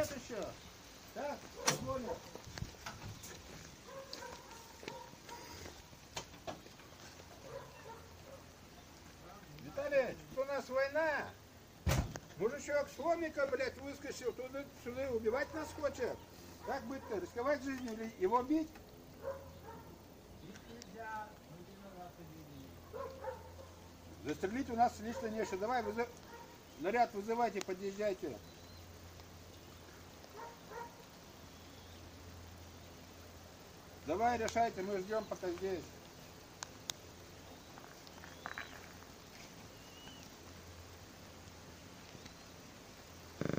что? Так, понял. Виталий, у нас война. Мужичок с ломика, блядь, выскочил туда, сюда убивать нас хочет. Как быть-то? Рисковать жизнью или его бить? Застрелить у нас лично нечего. Давай, вызыв... наряд вызывайте, подъезжайте. Давай решайте, мы ждем пока здесь.